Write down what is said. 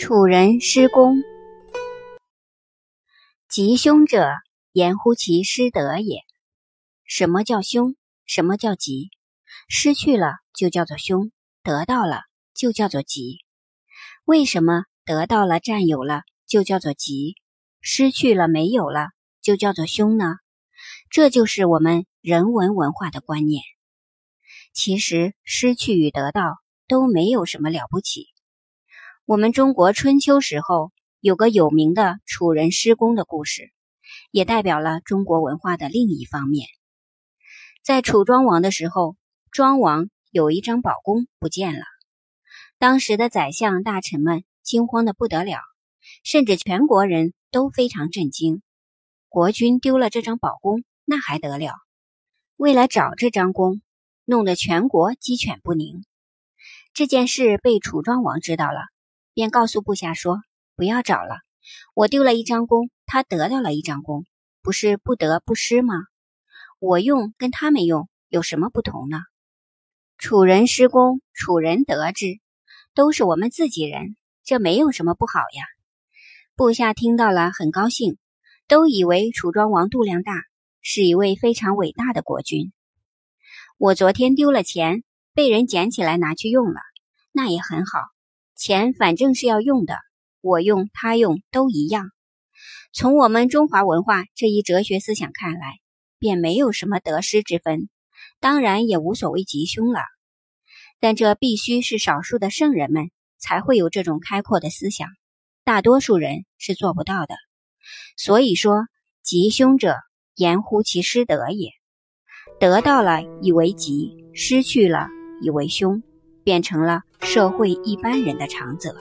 楚人失公，吉凶者，言乎其失德也。什么叫凶？什么叫吉？失去了就叫做凶，得到了就叫做吉。为什么得到了、占有了就叫做吉，失去了、没有了就叫做凶呢？这就是我们人文文化的观念。其实，失去与得到都没有什么了不起。我们中国春秋时候有个有名的楚人施公的故事，也代表了中国文化的另一方面。在楚庄王的时候，庄王有一张宝弓不见了，当时的宰相大臣们惊慌的不得了，甚至全国人都非常震惊。国君丢了这张宝弓，那还得了？为了找这张弓，弄得全国鸡犬不宁。这件事被楚庄王知道了。便告诉部下说：“不要找了，我丢了一张弓，他得到了一张弓，不是不得不失吗？我用跟他们用有什么不同呢？楚人失弓，楚人得之，都是我们自己人，这没有什么不好呀。”部下听到了很高兴，都以为楚庄王度量大，是一位非常伟大的国君。我昨天丢了钱，被人捡起来拿去用了，那也很好。钱反正是要用的，我用他用都一样。从我们中华文化这一哲学思想看来，便没有什么得失之分，当然也无所谓吉凶了。但这必须是少数的圣人们才会有这种开阔的思想，大多数人是做不到的。所以说，吉凶者，言乎其失德也。得到了以为吉，失去了以为凶。变成了社会一般人的长则。